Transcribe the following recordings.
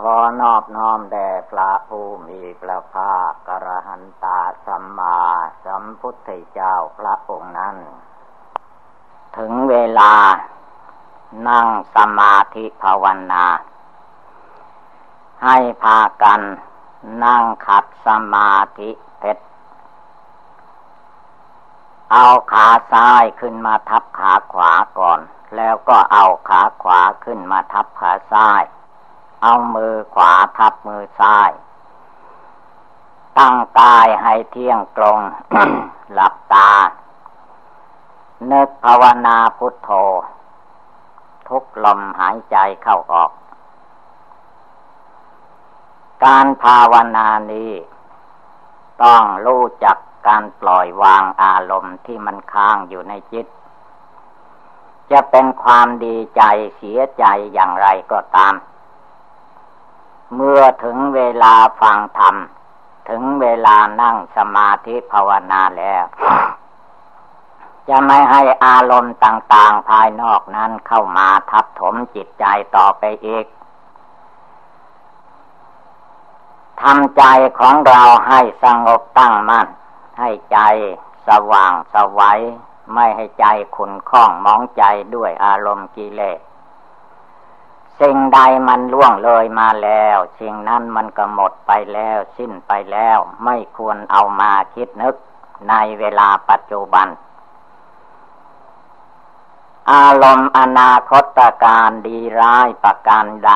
ขอนอบน้อมแด่พระผู้มีพระภาคกระหันตาสัมมาสัมพุทธเจ้าพระองค์นั้น ถึงเวลานั่งสมาธิภาวนา ให้พากันนั่งขัดสมาธิเพชรเอาขาซ้ายขึ้นมาทับขาขวาก่อน แล้วก็เอาขาขวาขึ้นมาทับขาซ้าย เอามือขวาทับมือซ้าย ตั้งกายให้เที่ยงตรง หลับตา นึกภาวนาพุทโธ ทุกลมหายใจเข้าออก การภาวนานี้ ต้องรู้จักการปล่อยวางอารมณ์ที่มันค้างอยู่ในจิต จะเป็นความดีใจเสียใจอย่างไรก็ตาม เมื่อถึงเวลาฟังธรรม ถึงเวลานั่งสมาธิภาวนาแล้ว จะไม่ให้อารมณ์ต่าง ๆ ภายนอกนั้นเข้ามาทับถมจิตใจต่อไปอีกทำใจของเราให้สงบตั้งมั่น ให้ใจสว่างสวัย ไม่ให้ใจขุนข้องมองใจด้วยอารมณ์กิเลส สิ่งใดมันล่วงเลยมาแล้ว สิ่งนั้นมันก็หมดไปแล้ว สิ้นไปแล้ว ไม่ควรเอามาคิดนึกในเวลาปัจจุบัน อารมณ์อนาคตการดีร้ายประการใด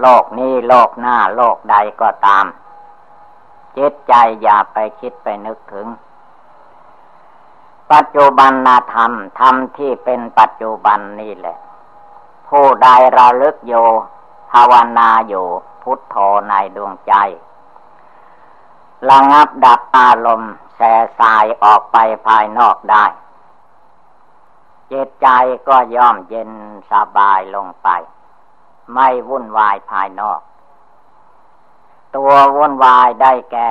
โลกนี้โลกหน้าโลกใดก็ตามจิตใจอย่าไปคิดไปนึกถึง ปัจจุบันนาธรรม ธรรมที่เป็นปัจจุบันนี่แหละ ผู้ใดระลึกโยภาวนาอยู่พุทโธในดวงใจ ระงับดับอารมณ์แส่สายออกไปภายนอกได้จิตใจก็ย่อมเย็นสบายลงไป ไม่วุ่นวายภายนอก ตัววุ่นวายได้แก่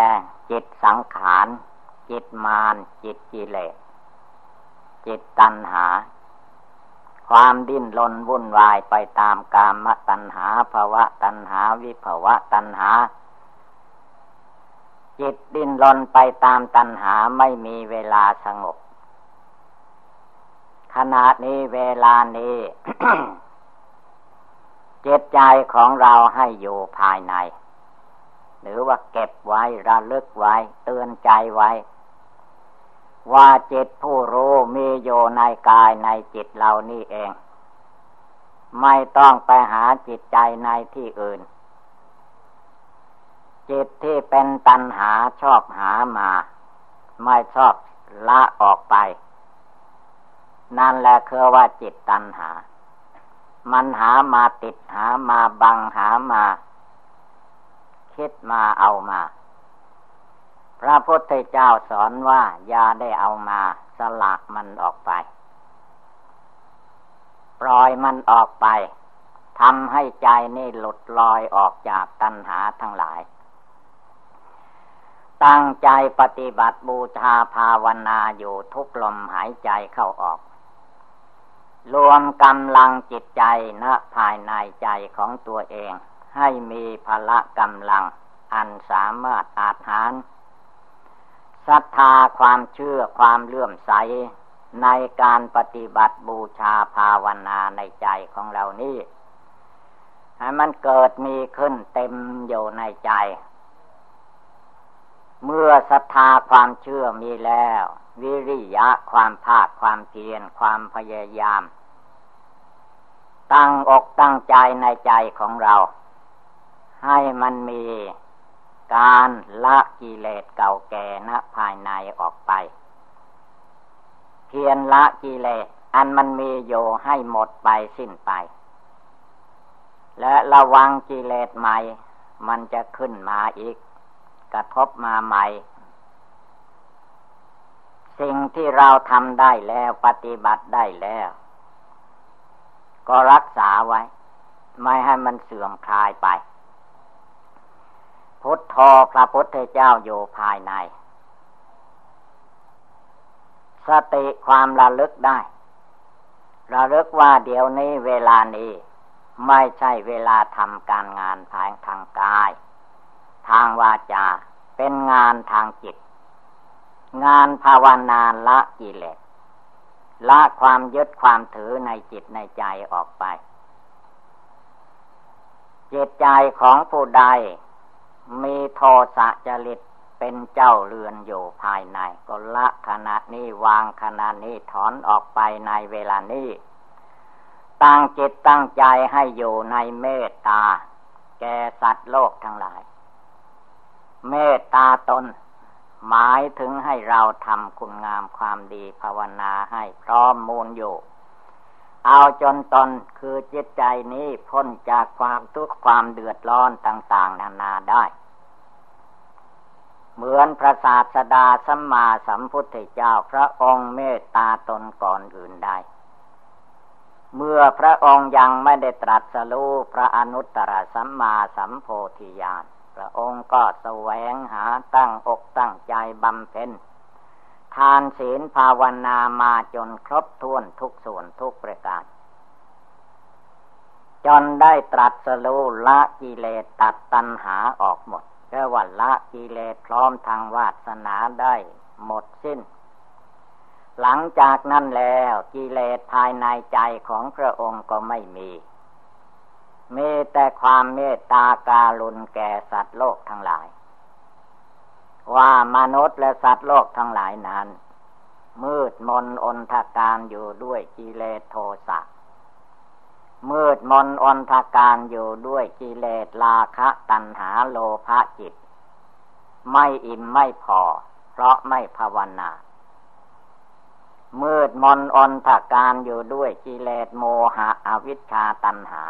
จิตสังขาร จิตมารจิตกิเลส จิตตัณหา ความดิ้นรนวุ่นวายไปตามกามตัณหาภาวะตัณหาวิภาวะตัณหา จิตดิ้นรนไปตามตัณหาไม่มีเวลาสงบ ขณะนี้เวลานี้จิตใจของเราให้อยู่ภายใน หรือว่าเก็บไว้ระลึกไว้ เตือนใจไว้ ว่าจิตผู้รู้มีอยู่ในกายในจิตเรานี่เอง ไม่ต้องไปหาจิตใจในที่อื่น จิตที่เป็นตัณหาชอบหามา ไม่ชอบละออกไป นั่นแหละคือว่าจิตตัณหา มันหามาติดหามาบังหามา คิดมาเอามา พระพุทธเจ้าสอนว่า อย่าได้เอามา สลักมันออกไป ปล่อยมันออกไปทำให้ใจนี่หลุดลอยออกจากตัณหาทั้งหลาย ตั้งใจปฏิบัติบูชาภาวนาอยู่ทุกลมหายใจเข้าออก รวมกำลังจิตใจณภายในใจของตัวเอง ให้มีพละกำลัง อันสามารถอาหาร ศรัทธาความเชื่อความเลื่อมใส ในการปฏิบัติบูชาภาวนาในใจของเรานี่ให้มันเกิดมีขึ้นเต็มอยู่ในใจ เมื่อศรัทธาความเชื่อมีแล้ว วิริยะความภาคความเพียรความพยายาม ตั้งอกตั้งใจในใจของเรา ให้มันมี การละกิเลสเก่าแก่ณภายในออกไป เพียรละกิเลสอันมันมีอยู่ให้หมดไปสิ้นไป และระวังกิเลสใหม่ มันจะขึ้นมาอีก กระทบมาใหม่ สิ่งที่เราทำได้แล้วปฏิบัติได้แล้ว ก็รักษาไว้ ไม่ให้มันเสื่อมคลายไป พุทโธพระพุทธเจ้าอยู่ภายใน สติความระลึกได้ ระลึกว่าเดี๋ยวนี้เวลานี้ ไม่ใช่เวลาทำการงานทางทางกาย ทางวาจา เป็นงานทางจิต งานภาวนาละกิเลสละความยึดความถือในจิตในใจออกไปจิตใจของผู้ใด มีโทสะจริตเป็นเจ้าเรือนอยู่ภายใน ก็ละขณะนี้วางขณะนี้ถอนออกไปในเวลานี้ ตั้งจิตตั้งใจให้อยู่ในเมตตา แก่สัตว์โลกทั้งหลาย เมตตาตน หมายถึงให้เราทำคุณงามความดีภาวนาให้พร้อมมูลอยู่ เอาจนตนคือจิตใจนี้พ้นจากความทุกข์ความเดือดร้อนต่าง ๆ นานาได้ เหมือนพระศาสดาสัมมาสัมพุทธเจ้าพระองค์เมตตาตนก่อนอื่นใดเมื่อพระองค์ยังไม่ได้ตรัสรู้พระอนุตตรสัมมาสัมโพธิญาณพระองค์ก็แสวงหาตั้งอกตั้งใจบำเพ็ญ ทานศีลภาวนามาจนครบถ้วนทุกส่วนทุกประการ จนได้ตรัสรู้ละกิเลสตัดตัณหาออกหมดแค่ว่าละกิเลสพร้อมทางวาสนาได้หมดสิ้น หลังจากนั้นแล้วกิเลสภายในใจของพระองค์ก็ไม่มี มีแต่ความเมตตาการุณแก่สัตว์โลกทั้งหลาย ว่ามนุษย์และสัตว์โลกทั้งหลายนั้น มืดมนอนทการอยู่ด้วยกิเลสโทสะมืดมนอนทการอยู่ด้วยกิเลสราคะตัณหาโลภะจิต ไม่อิ่มไม่พอ เพราะไม่ภาวนา มืดมนอนทการอยู่ด้วยกิเลสโมหะอวิชชาตัณหา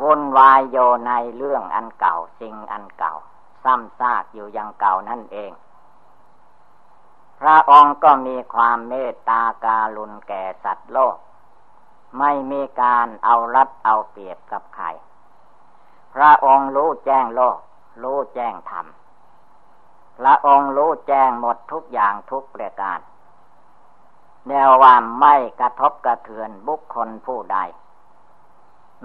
วุ่นวายโยในเรื่องอันเก่าสิ่งอันเก่า ซ้ำซากอยู่ยังเก่านั่นเอง พระองค์ก็มีความเมตตาการุณแก่สัตว์โลก ไม่มีการเอารัดเอาเปรียบกับใคร พระองค์รู้แจ้งโลก รู้แจ้งธรรม พระองค์รู้แจ้งหมดทุกอย่างทุกประการแนวว่าไม่กระทบกระเทือนบุคคลผู้ใด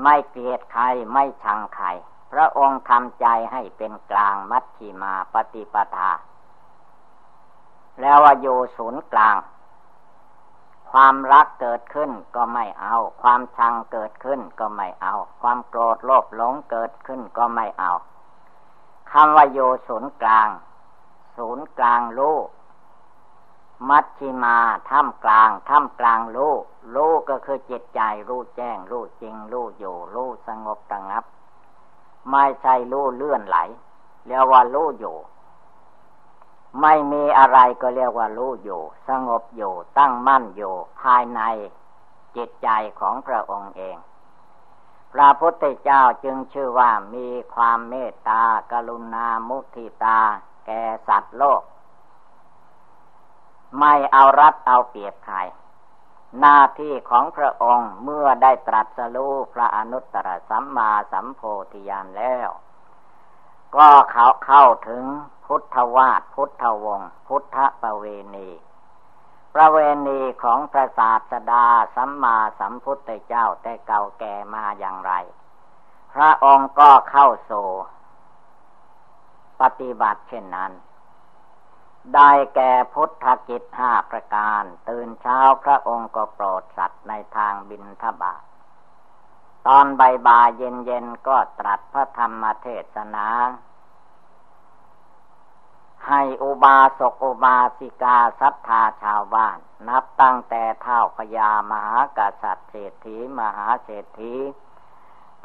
ไม่เกลียดใครไม่ชังใคร พระองค์ทำใจให้เป็นกลางมัชชีมาปฏิปทา แล้วว่าอยู่ศูนย์กลาง ความรักเกิดขึ้นก็ไม่เอา ความชังเกิดขึ้นก็ไม่เอา ความโกรธโลภหลงเกิดขึ้นก็ไม่เอาคำว่าโยศูนย์กลาง ศูนย์กลางรู้มัชชิมาท่ามกลางท่ามกลางรู้รู้ก็คือจิตใจรู้แจ้งรู้จริงรู้อยู่รู้สงบระงับ ไม่ใช่รู้เลื่อนไหลเรียกว่ารู้อยู่ ไม่มีอะไรก็เรียกว่ารู้อยู่ สงบอยู่ตั้งมั่นอยู่ ภายในจิตใจของพระองค์เอง พระพุทธเจ้าจึงชื่อว่ามีความเมตตากรุณามุทิตา แก่สัตว์โลก ไม่เอารัดเอาเปรียบใคร หน้าที่ของพระองค์เมื่อได้ตรัสรู้พระอนุตตรสัมมาสัมโพธิญาณแล้ว ก็เขาเข้าถึงพุทธวาทพุทธวงศ์พุทธประเวณี ประเวณีของพระศาสดาสัมมาสัมพุทธเจ้าแต่เก่าแก่มาอย่างไร พระองค์ก็เข้าสู่ปฏิบัติเช่นนั้น ได้แก่พุทธกิจห้าประการ ตื่นเช้าพระองค์ก็โปรดสัตว์ในทางบินทบาทตอนใบายบายเย็นเย็นก็ตรัสพระธรรมเทศนา ให้อุบาสกอุบาสิกาศรัทธาชาวบ้าน นับตั้งแต่เท่าพญามหากษัตริย์เศรษฐีมหาเศรษฐี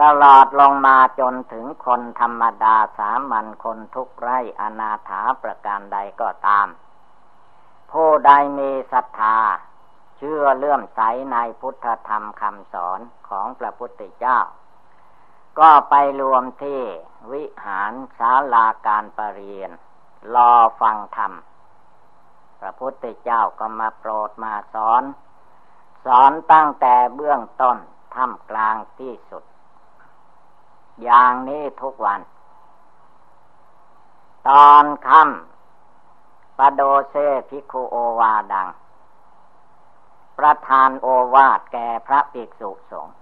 ตลอดลงมาจนถึงคนธรรมดาสามัญคนทุกไร่อนาถาประการใดก็ตาม ผู้ใดมีศรัทธา เชื่อเลื่อมใสในพุทธธรรมคำสอนของพระพุทธเจ้า ก็ไปรวมที่วิหารศาลาการประเรียน รอฟังธรรม พระพุทธเจ้าก็มาโปรดมาสอน สอนตั้งแต่เบื้องต้นท่ามกลางที่สุด อย่างนี้ทุกวัน ตอนค่ำปโดเซพิคุโอวาดัง ประธานโอวาทแก่พระภิกษุสงฆ์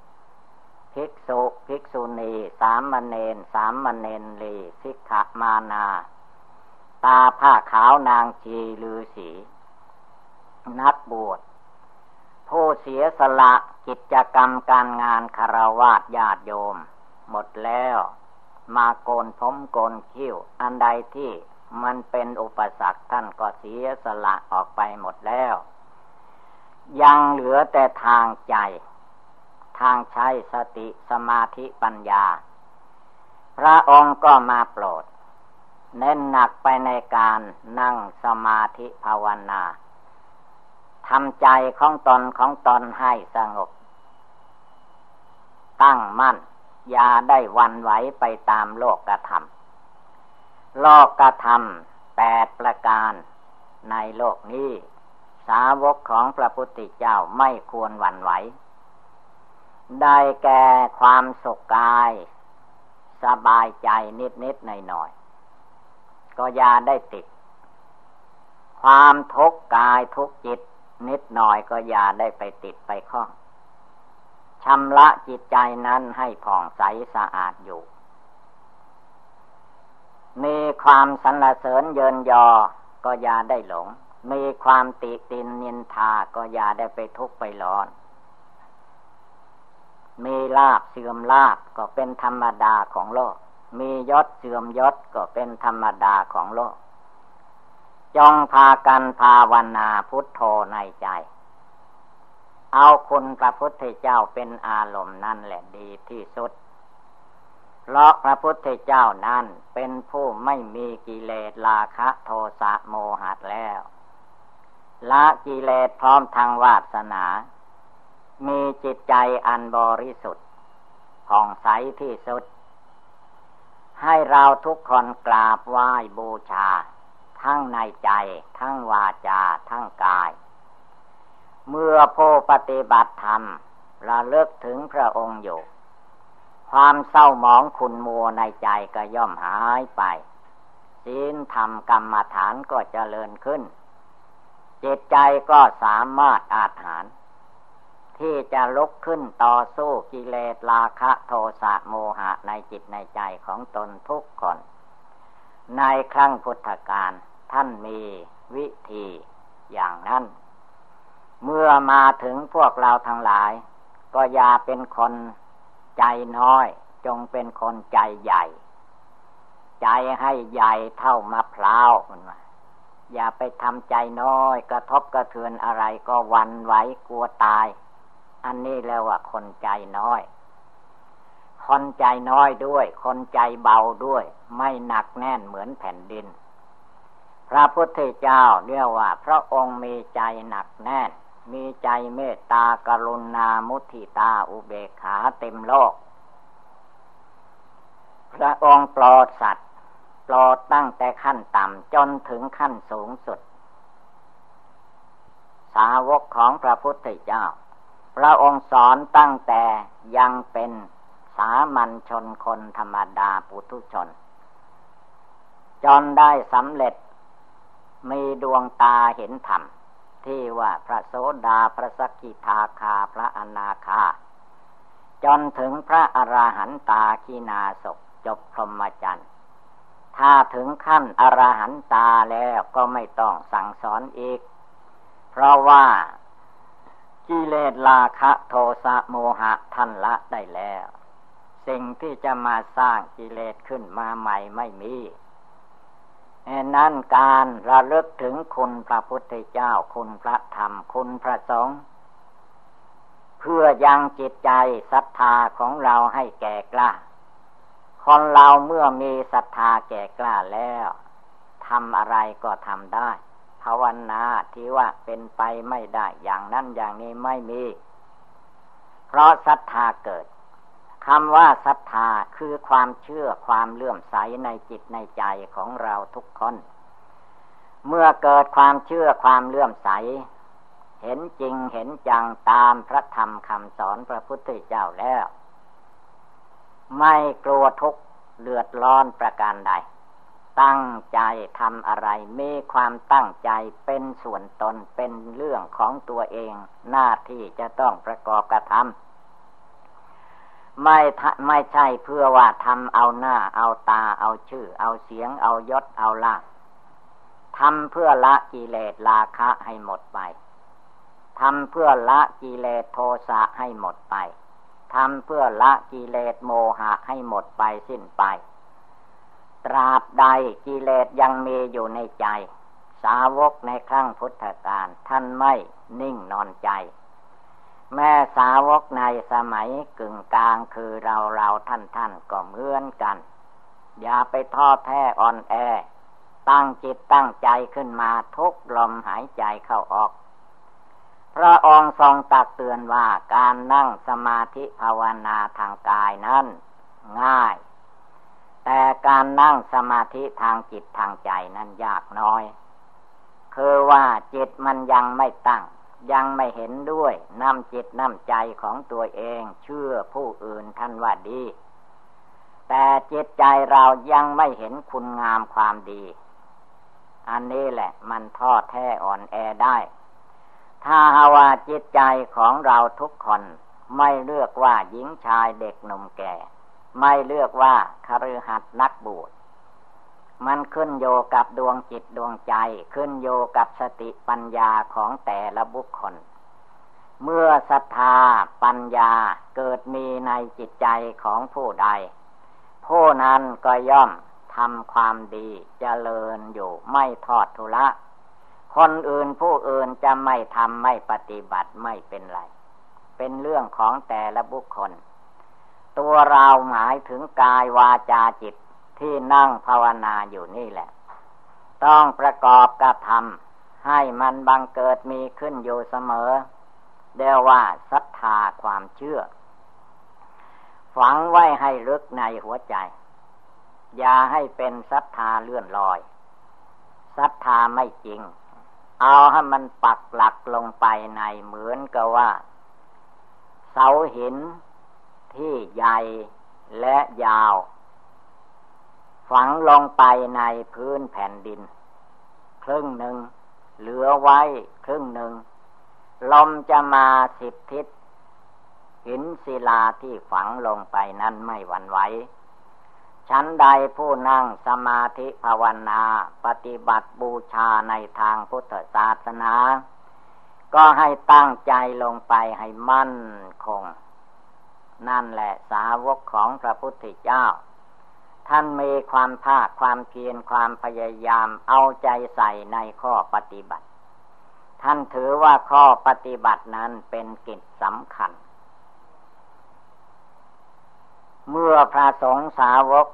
ภิกษุภิกษุณี สามเณรสามมเณรลีสิกขมานา ตาผ้าขาวนางชีลือสี นักบวชผู้เสียสละกิจกรรมการงานคารวะญาติโยม หมดแล้ว มาโกนผมโกนคิ้ว อันใดที่มันเป็นอุปสรรคท่านก็เสียสละออกไปหมดแล้ว ยังเหลือแต่ทางใจ ทางใช้สติสมาธิปัญญา พระองค์ก็มาโปรด เน้นหนักไปในการนั่งสมาธิภาวนาทำใจของตนของตนให้สงบ ตั้งมั่น อย่าได้วันไหวไปตามโลกกระทำโลกกระทำแปดประการในโลกนี้ สาวกของพระพุทธเจ้าไม่ควรวันไหว ได้แก่ความสุขกาย สบายใจนิดนิดหน่อยหน่อยก็อย่าได้ติด ความทุกข์กายทุกจิตนิดหน่อยก็อย่าได้ไปติดไปข้อง ชำระจิตใจนั้นให้ผ่องใสสะอาดอยู่ มีความสรรเสริญเยินยอ ก็อย่าได้หลง มีความติตินนินทา ก็อย่าได้ไปทุกข์ไปร้อน มีลาบเสื่อมลาบก็เป็นธรรมดาของโลก มียศเสื่อมยศก็เป็นธรรมดาของโลก จงพากันภาวนาพุทโธในใจ เอาคุณพระพุทธเจ้าเป็นอารมณ์นั่นแหละดีที่สุด เพราะพระพุทธเจ้านั้นเป็นผู้ไม่มีกิเลสราคะโทสะโมหะแล้ว ละกิเลสพร้อมทางวาสนา มีจิตใจอันบริสุทธิ์ผ่องใสที่สุด ให้เราทุกคนกราบไหว้บูชา ทั้งในใจ ทั้งวาจา ทั้งกาย เมื่อผู้ปฏิบัติธรรมระลึกถึงพระองค์อยู่ ความเศร้าหมองขุนมัวในใจก็ย่อมหายไปศีลธรรมกรรมฐานก็เจริญขึ้น จิตใจก็สามารถอาถานที่จะลุกขึ้นต่อสู้กิเลสราคะโทสะโมหะในจิตในใจของตนทุกคน ในครั้งพุทธกาลท่านมีวิธีอย่างนั้น เมื่อมาถึงพวกเราทั้งหลาย ก็อย่าเป็นคนใจน้อย จงเป็นคนใจใหญ่ ใจให้ใหญ่เท่ามะพร้าวคุณว่าอย่าไปทำใจน้อย กระทบกระเทือนอะไรก็วันไหวกลัวตาย อันนี้แล้วว่าคนใจน้อย คนใจน้อยด้วย คนใจเบาด้วย ไม่หนักแน่นเหมือนแผ่นดิน พระพุทธเจ้าเรียกว่า พระองค์มีใจหนักแน่น มีใจเมตตากรุณามุทิตาอุเบกขาเต็มโลก พระองค์ปลอดสัตว์ปลอดตั้งแต่ขั้นต่ำจนถึงขั้นสูงสุด สาวกของพระพุทธเจ้า พระองค์สอนตั้งแต่ยังเป็นสามัญชนคนธรรมดาปุถุชน จนได้สำเร็จมีดวงตาเห็นธรรม ที่ว่าพระโสดาพระสกิทาคาพระอนาคา จนถึงพระอราหันตาคีนาศจบพรหมจรรย์ถ้าถึงขั้นอรหันตาแล้วก็ไม่ต้องสั่งสอนอีก เพราะว่ากิเลสราคะโทสะโมหะท่านละได้แล้ว สิ่งที่จะมาสร้างกิเลสขึ้นมาใหม่ไม่มี นั่นการระลึกถึงคุณพระพุทธเจ้าคุณพระธรรมคุณพระสงฆ์เพื่อยังจิตใจศรัทธาของเราให้แก่กล้า คนเราเมื่อมีศรัทธาแก่กล้าแล้วทำอะไรก็ทำได้ ภาวนาที่ว่าเป็นไปไม่ได้อย่างนั้นอย่างนี้ไม่มี เพราะศรัทธาเกิด คำว่าศรัทธาคือความเชื่อความเลื่อมใสในจิตในใจของเราทุกคน เมื่อเกิดความเชื่อความเลื่อมใส เห็นจริงเห็นจังตามพระธรรมคำสอนพระพุทธเจ้าแล้ว ไม่กลัวทุกข์เลือดร้อนประการใด ตั้งใจทำอะไรมีความตั้งใจเป็นส่วนตนเป็นเรื่องของตัวเอง หน้าที่จะต้องประกอบกระทำ ไม่ไม่ใช่เพื่อว่าทำเอาหน้า เอาตา เอาชื่อ เอาเสียง เอายศ เอาลาทำเพื่อละกิเลสราคะให้หมดไปทำเพื่อละกิเลสโทสะให้หมดไปทำเพื่อละกิเลสโมหะให้หมดไปสิ้นไป ตราบใดกิเลสยังมีอยู่ในใจ สาวกในครั้งพุทธกาลท่านไม่นิ่งนอนใจ แม่สาวกในสมัยกึ่งกลางคือเราเราท่านท่านก็เหมือนกัน อย่าไปท้อแท้อ่อนแอ ตั้งจิตตั้งใจขึ้นมาทุกลมหายใจเข้าออก พระองค์ทรงตักเตือนว่าการนั่งสมาธิภาวนาทางกายนั้น ง่าย แต่การนั่งสมาธิทางจิตทางใจนั้นยากน้อย คือว่าจิตมันยังไม่ตั้ง ยังไม่เห็นด้วยนำจิตนำใจของตัวเอง เชื่อผู้อื่นท่านว่าดี แต่จิตใจเรายังไม่เห็นคุณงามความดี อันนี้แหละมันท้อแท้อ่อนแอได้ ถ้าหาว่าจิตใจของเราทุกคนไม่เลือกว่าหญิงชายเด็กหนุ่มแก่ ไม่เลือกว่าคฤหัสถ์นักบวช มันขึ้นโยกับดวงจิตดวงใจ ขึ้นโยกับสติปัญญาของแต่ละบุคคล เมื่อศรัทธาปัญญาเกิดมีในจิตใจของผู้ใด ผู้นั้นก็ย่อมทำความดีจเจริญอยู่ไม่ทอดทุละ คนอื่นผู้อื่นจะไม่ทำไม่ปฏิบัติไม่เป็นไร เป็นเรื่องของแต่ละบุคคล ตัวเราหมายถึงกายวาจาจิต ที่นั่งภาวนาอยู่นี่แหละ ต้องประกอบกระทำให้มันบังเกิดมีขึ้นอยู่เสมอเรียกว่าศรัทธาความเชื่อ ฝังไว้ให้ลึกในหัวใจ อย่าให้เป็นศรัทธาเลื่อนลอยศรัทธาไม่จริง เอาให้มันปักหลักลงไปในเหมือนกับว่า เสาหินที่ใหญ่และยาว ฝังลงไปในพื้นแผ่นดิน ครึ่งหนึ่ง เหลือไว้ครึ่งหนึ่ง ลมจะมาสิบทิศหินศิลาที่ฝังลงไปนั้นไม่หวั่นไหวชั้นใดผู้นั่งสมาธิภาวนา ปฏิบัติบูชาในทางพุทธศาสนา ก็ให้ตั้งใจลงไปให้มั่นคง นั่นแหละสาวกของพระพุทธเจ้า ท่านมีความภาคความเพียรความพยายามเอาใจใส่ในข้อปฏิบัติ ท่านถือว่าข้อปฏิบัตินั้นเป็นกิจสำคัญ เมื่อพระสงฆ์สาวก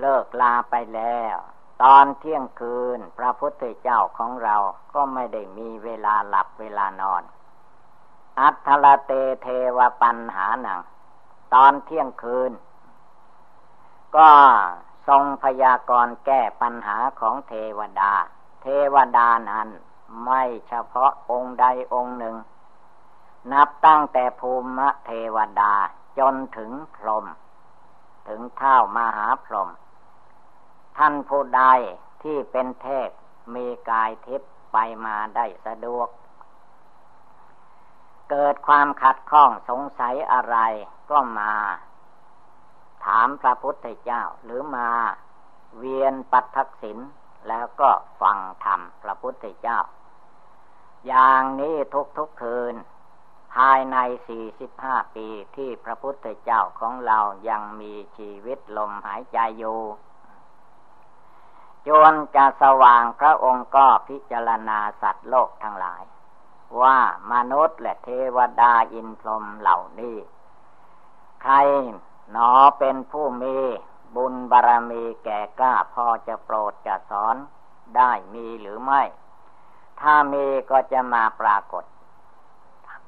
เลิกลาไปแล้ว ตอนเที่ยงคืนพระพุทธเจ้าของเราก็ไม่ได้มีเวลาหลับเวลานอน อัทลเตเทวปัญหาหนัง ตอนเที่ยงคืน ก็ทรงพยากรณ์แก้ปัญหาของเทวดา เทวดานั้นไม่เฉพาะองค์ใดองค์หนึ่ง นับตั้งแต่ภูมิเทวดาจนถึงพรหมถึงเท่ามหาพรหมท่านผู้ใดที่เป็นเทพมีกายทิพย์ไปมาได้สะดวก เกิดความขัดข้องสงสัยอะไรก็มา ถามพระพุทธเจ้า หรือมาเวียนปัทักษิณแล้วก็ฟังธรรมพระพุทธเจ้า อย่างนี้ทุกทุกคืน ภายในสี่สิบห้าปีที่พระพุทธเจ้าของเรายังมีชีวิตลมหายใจอยู่จนจะสว่างพระองค์ก็พิจารณาสัตว์โลกทั้งหลาย ว่ามนุษย์และเทวดาอินพรหมเหล่านี้ ใคร หนอเป็นผู้มีบุญบารรมีแก่กล้าพอจะโปรดจะสอนได้มีหรือไม่ ถ้ามีก็จะมาปรากฏ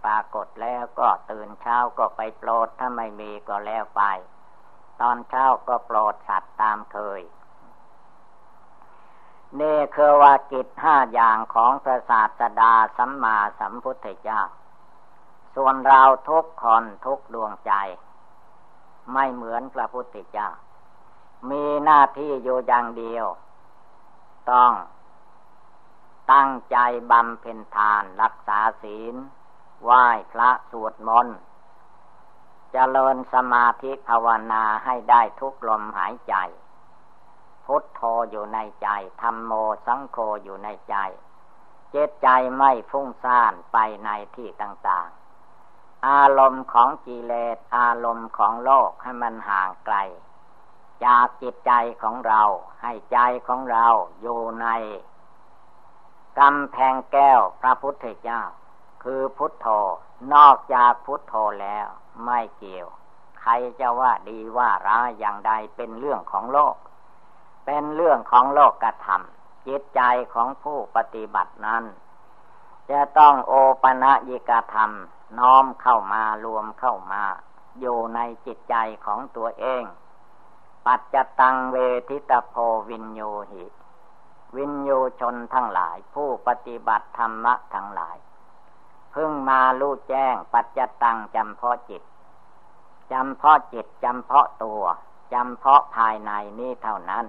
ปรากฏแล้วก็ตื่นเช้าก็ไปโปรด ถ้าไม่มีก็แล้วไป ตอนเช้าก็โปรดสัตว์ตามเคย นี่คือว่ากิจห้าอย่างของพระศาสดาสัมมาสัมพุทธเจ้า ส่วนเราทุกคนทุกดวงใจ ไม่เหมือนพระพุทธเจ้า มีหน้าที่อยู่อย่างเดียว ต้อง ตั้งใจบำเพ็ญทานรักษาศีล ไหว้พระสวดมนต์จเจริญสมาธิภาวนาให้ได้ทุกลมหายใจ พุทโธอยู่ในใจธรรมโมสังโฆอยู่ในใจ เจตใจไม่ฟุ้งซ่านไปในที่ต่างๆ อารมณ์ของกิเลสอารมณ์ของโลกให้มันห่างไกล จากจิตใจของเราให้ใจของเราอยู่ในกำแพงแก้วพระพุทธเจ้า คือพุทโธนอกจากพุทโธแล้วไม่เกี่ยว ใครจะว่าดีว่าร้ายอย่างใดเป็นเรื่องของโลก เป็นเรื่องของโลกธรรมจิตใจของผู้ปฏิบัตินั้น จะต้องโอปะนะยิกธรรม น้อมเข้ามารวมเข้ามา อยู่ในจิตใจของตัวเอง ปัจจตังเวทิตโพวินโยหิ วินโยชนทั้งหลาย ผู้ปฏิบัติธรรมะทั้งหลาย พึ่งมาลู่แจ้ง ปัจจตังจำเพาะจิตจำเพาะจิตจำเพาะตัวจำเพาะภายในนี้เท่านั้น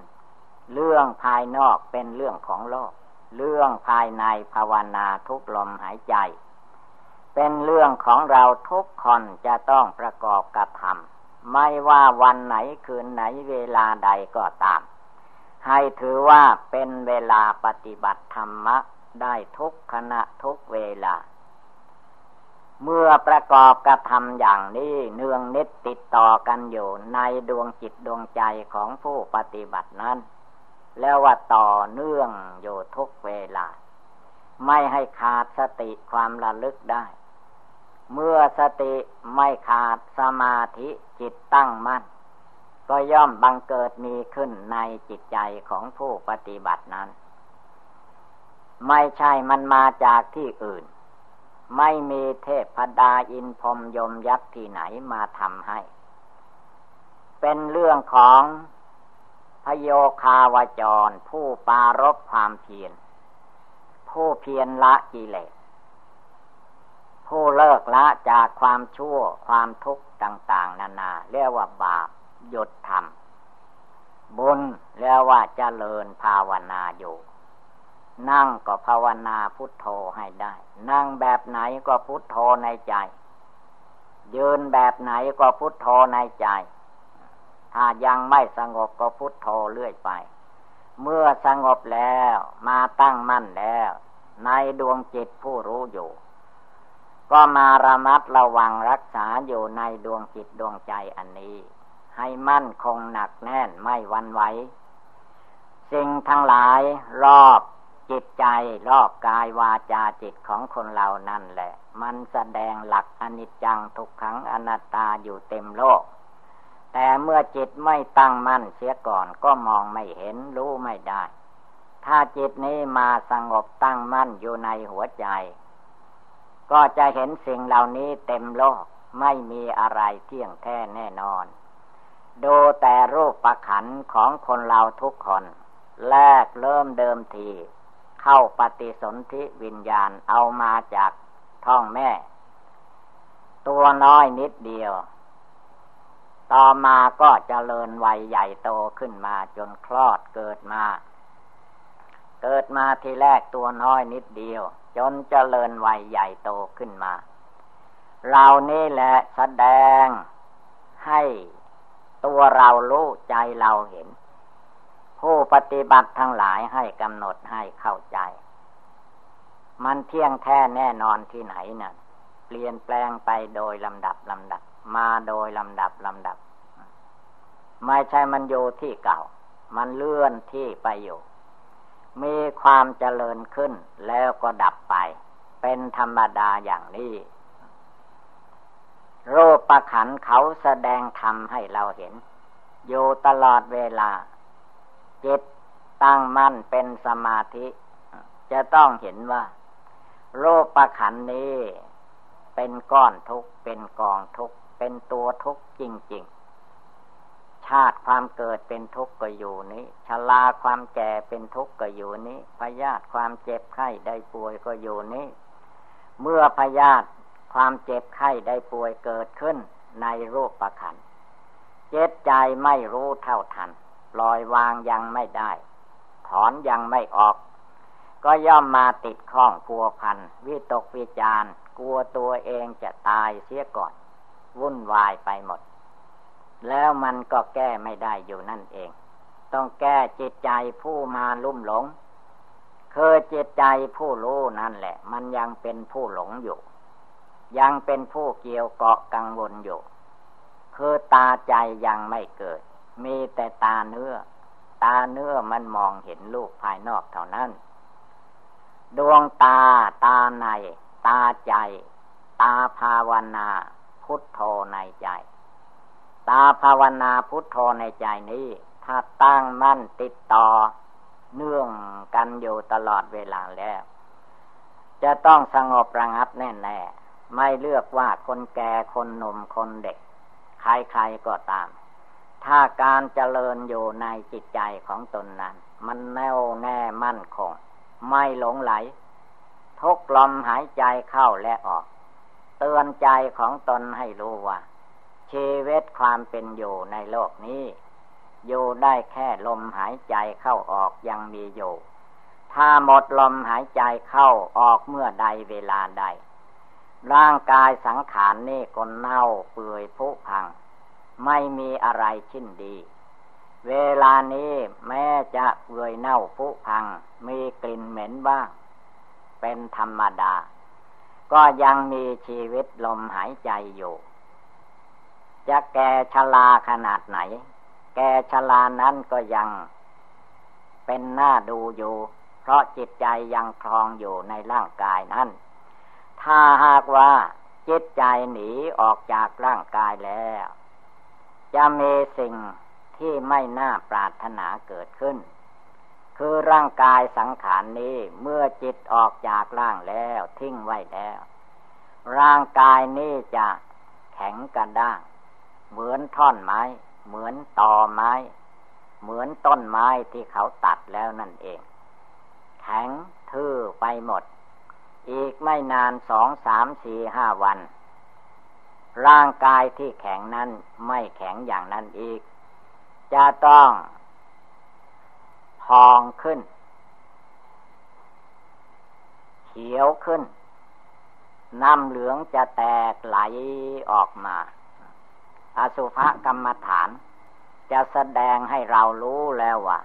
เรื่องภายนอกเป็นเรื่องของโลก เรื่องภายในภาวนาทุกลมหายใจ เป็นเรื่องของเราทุกคนจะต้องประกอบกระทำไม่ว่าวันไหนคืนไหนเวลาใดก็ตาม ให้ถือว่าเป็นเวลาปฏิบัติธรรมะได้ทุกขณะทุกเวลา เมื่อประกอบกระทำอย่างนี้เนืองนิดติดต่อกันอยู่ในดวงจิตดวงใจของผู้ปฏิบัตินั้น แล้วว่าต่อเนื่องอยู่ทุกเวลา ไม่ให้ขาดสติความระลึกได้ เมื่อสติไม่ขาดสมาธิจิตตั้งมั่น ก็ย่อมบังเกิดมีขึ้นในจิตใจของผู้ปฏิบัตินั้น ไม่ใช่มันมาจากที่อื่น ไม่มีเทพดาอินพรมยมยักษ์ที่ไหนมาทำให้ เป็นเรื่องของพโยคาวจรผู้ปารบความเพียรผู้เพียรละกิเลส ผู้เลิกละจากความชั่วความทุกข์ต่าง ๆ นานาเรียกว่าบาปหยุดทำบุญเรียกว่าเจริญภาวนาอยู่ นั่งก็ภาวนาพุทโธให้ได้ นั่งแบบไหนก็พุทโธในใจ ยืนแบบไหนก็พุทโธในใจ ถ้ายังไม่สงบก็พุทโธเรื่อยไป เมื่อสงบแล้วมาตั้งมั่นแล้ว ในดวงจิตผู้รู้อยู่ ก็มาระมัดระวังรักษาอยู่ในดวงจิตดวงใจอันนี้ ให้มั่นคงหนักแน่นไม่วันไหวสิ่งทั้งหลายรอบจิตใจรอบกายวาจาจิตของคนเรานั่นแหละ มันแสดงหลักอนิจจังทุกขังอนัตตาอยู่เต็มโลก แต่เมื่อจิตไม่ตั้งมั่นเสียก่อนก็มองไม่เห็นรู้ไม่ได้ ถ้าจิตนี้มาสงบตั้งมั่นอยู่ในหัวใจ ก็จะเห็นสิ่งเหล่านี้เต็มโลกไม่มีอะไรเที่ยงแท้แน่นอน ดูแต่รูปประขันของคนเราทุกคน แรกเริ่มเดิมที เข้าปฏิสนธิวิญญาณเอามาจากท้องแม่ ตัวน้อยนิดเดียว ต่อมาก็เจริญวัยใหญ่โตขึ้นมาจนคลอดเกิดมา เกิดมาทีแรกตัวน้อยนิดเดียว จนเจริญวัยใหญ่โตขึ้นมา เรานี่แหละแสดงให้ตัวเรารู้ใจเราเห็น ผู้ปฏิบัติทั้งหลายให้กำหนดให้เข้าใจ มันเที่ยงแท้แน่นอนที่ไหนนะ่ะ เปลี่ยนแปลงไปโดยลำดับลำดับ มาโดยลำดับลำดับ ไม่ใช่มันอยู่ที่เก่า มันเลื่อนที่ไปอยู่ มีความเจริญขึ้นแล้วก็ดับไป เป็นธรรมดาอย่างนี้โรคประขันเขาแสดงธรรมให้เราเห็น อยู่ตลอดเวลา จิตตั้งมั่นเป็นสมาธิ จะต้องเห็นว่า โรคประขันนี้ เป็นก้อนทุกข์เป็นกองทุกข์เป็นตัวทุกข์จริงาติความเกิดเป็นทุกข์ก็อยู่นี้ชราความแก่เป็นทุกข์ก็อยู่นี้พยาธิความเจ็บไข้ได้ป่วยก็อยู่นี้ เมื่อพยาธิความเจ็บไข้ได้ป่วยเกิดขึ้นในรูปประคันเจ็บใจไม่รู้เท่าทันลอยวางยังไม่ได้ ถอนยังไม่ออก ก็ย่อมมาติดข้องพัวพันวิตกวิจารกลัวตัวเองจะตายเสียก่อน วุ่นวายไปหมด แล้วมันก็แก้ไม่ได้อยู่นั่นเอง ต้องแก้จิตใจผู้มาลุ่มหลง คือจิตใจผู้รู้นั่นแหละ มันยังเป็นผู้หลงอยู่ ยังเป็นผู้เกี่ยวเกาะกังวลอยู่ คือตาใจยังไม่เกิด มีแต่ตาเนื้อ ตาเนื้อมันมองเห็นลูกภายนอกเท่านั้น ดวงตาตาใน ตาใจ ตาภาวนา พุทโธในใจ ตาภาวนาพุทโธในใจนี้ ถ้าตั้งมั่นติดต่อ เนื่องกันอยู่ตลอดเวลาแล้ว จะต้องสงบระงับแน่ๆ ไม่เลือกว่าคนแก่คนหนุ่มคนเด็ก ใครๆก็ตาม ถ้าการเจริญอยู่ในจิตใจของตนนั้น มันแน่วแน่มั่นคง ไม่หลงไหล ทุกลมหายใจเข้าและออก เตือนใจของตนให้รู้ว่า ชีวิตความเป็นอยู่ในโลกนี้ อยู่ได้แค่ลมหายใจเข้าออกยังมีอยู่ ถ้าหมดลมหายใจเข้าออกเมื่อใดเวลาใด ร่างกายสังขารนนี่ก็เน่าเปื่อยผุพัง ไม่มีอะไรชิ้นดี เวลานี้แม้จะเปื่อยเน่าผุพัง มีกลิ่นเหม็นบ้าง เป็นธรรมดา ก็ยังมีชีวิตลมหายใจอยู่ จะแก่ชราขนาดไหน แก่ชรานั้นก็ยังเป็นหน้าดูอยู่ เพราะจิตใจยังคลองอยู่ในร่างกายนั้น ถ้าหากว่าจิตใจหนีออกจากร่างกายแล้ว จะมีสิ่งที่ไม่น่าปรารถนาเกิดขึ้น คือร่างกายสังขารนนี้เมื่อจิตออกจากร่างแล้วทิ้งไว้แล้ว ร่างกายนี้จะแข็งกระด้าง เหมือนท่อนไม้ เหมือนตอไม้ เหมือนต้นไม้ที่เขาตัดแล้วนั่นเอง แข็งทื่อไปหมด อีกไม่นานสองสามสี่ห้าวัน ร่างกายที่แข็งนั้นไม่แข็งอย่างนั้นอีก จะต้องพองขึ้น เขียวขึ้นน้ำเหลืองจะแตกไหลออกมา อสุภกรรมฐาน จะแสดงให้เรารู้แล้วว่า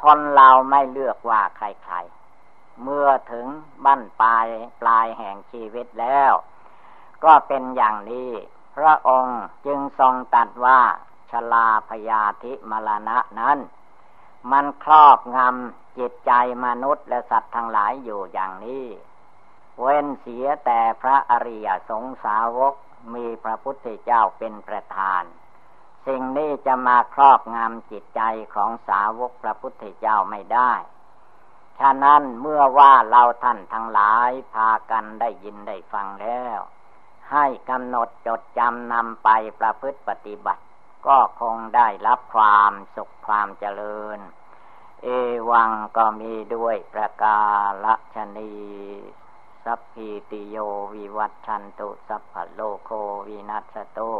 คนเราไม่เลือกว่าใครๆ เมื่อถึงบั้นปลายปลายแห่งชีวิตแล้ว ก็เป็นอย่างนี้ พระองค์จึงทรงตัดว่าชลาพยาธิมรณะนั้น มันครอบงำจิตใจมนุษย์และสัตว์ทั้งหลายอยู่อย่างนี้ เว้นเสียแต่พระอริยสงสาวก มีพระพุทธเจ้าเป็นประธาน สิ่งนี้จะมาครอบงำจิตใจของสาวกพระพุทธเจ้าไม่ได้ ฉะนั้นเมื่อว่าเราท่านทั้งหลายพากันได้ยินได้ฟังแล้ว ให้กำหนดจดจำนำไปประพฤติปฏิบัติ ก็คงได้รับความสุขความเจริญเอวังก็มีด้วยประกาศชนี สัพพิติโยวิวัตชันตุสัพพโลโควินัสตุ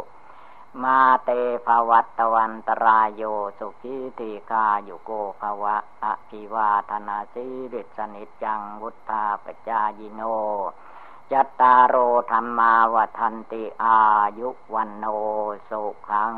มาเตภวัตวันตรายโยสุขีติกาอยู่โกภวะอภิวาธนาสิริสนิจังวุธาปจายโน จัตตารโอธรรมาวทันติอายุวันโนสุขัง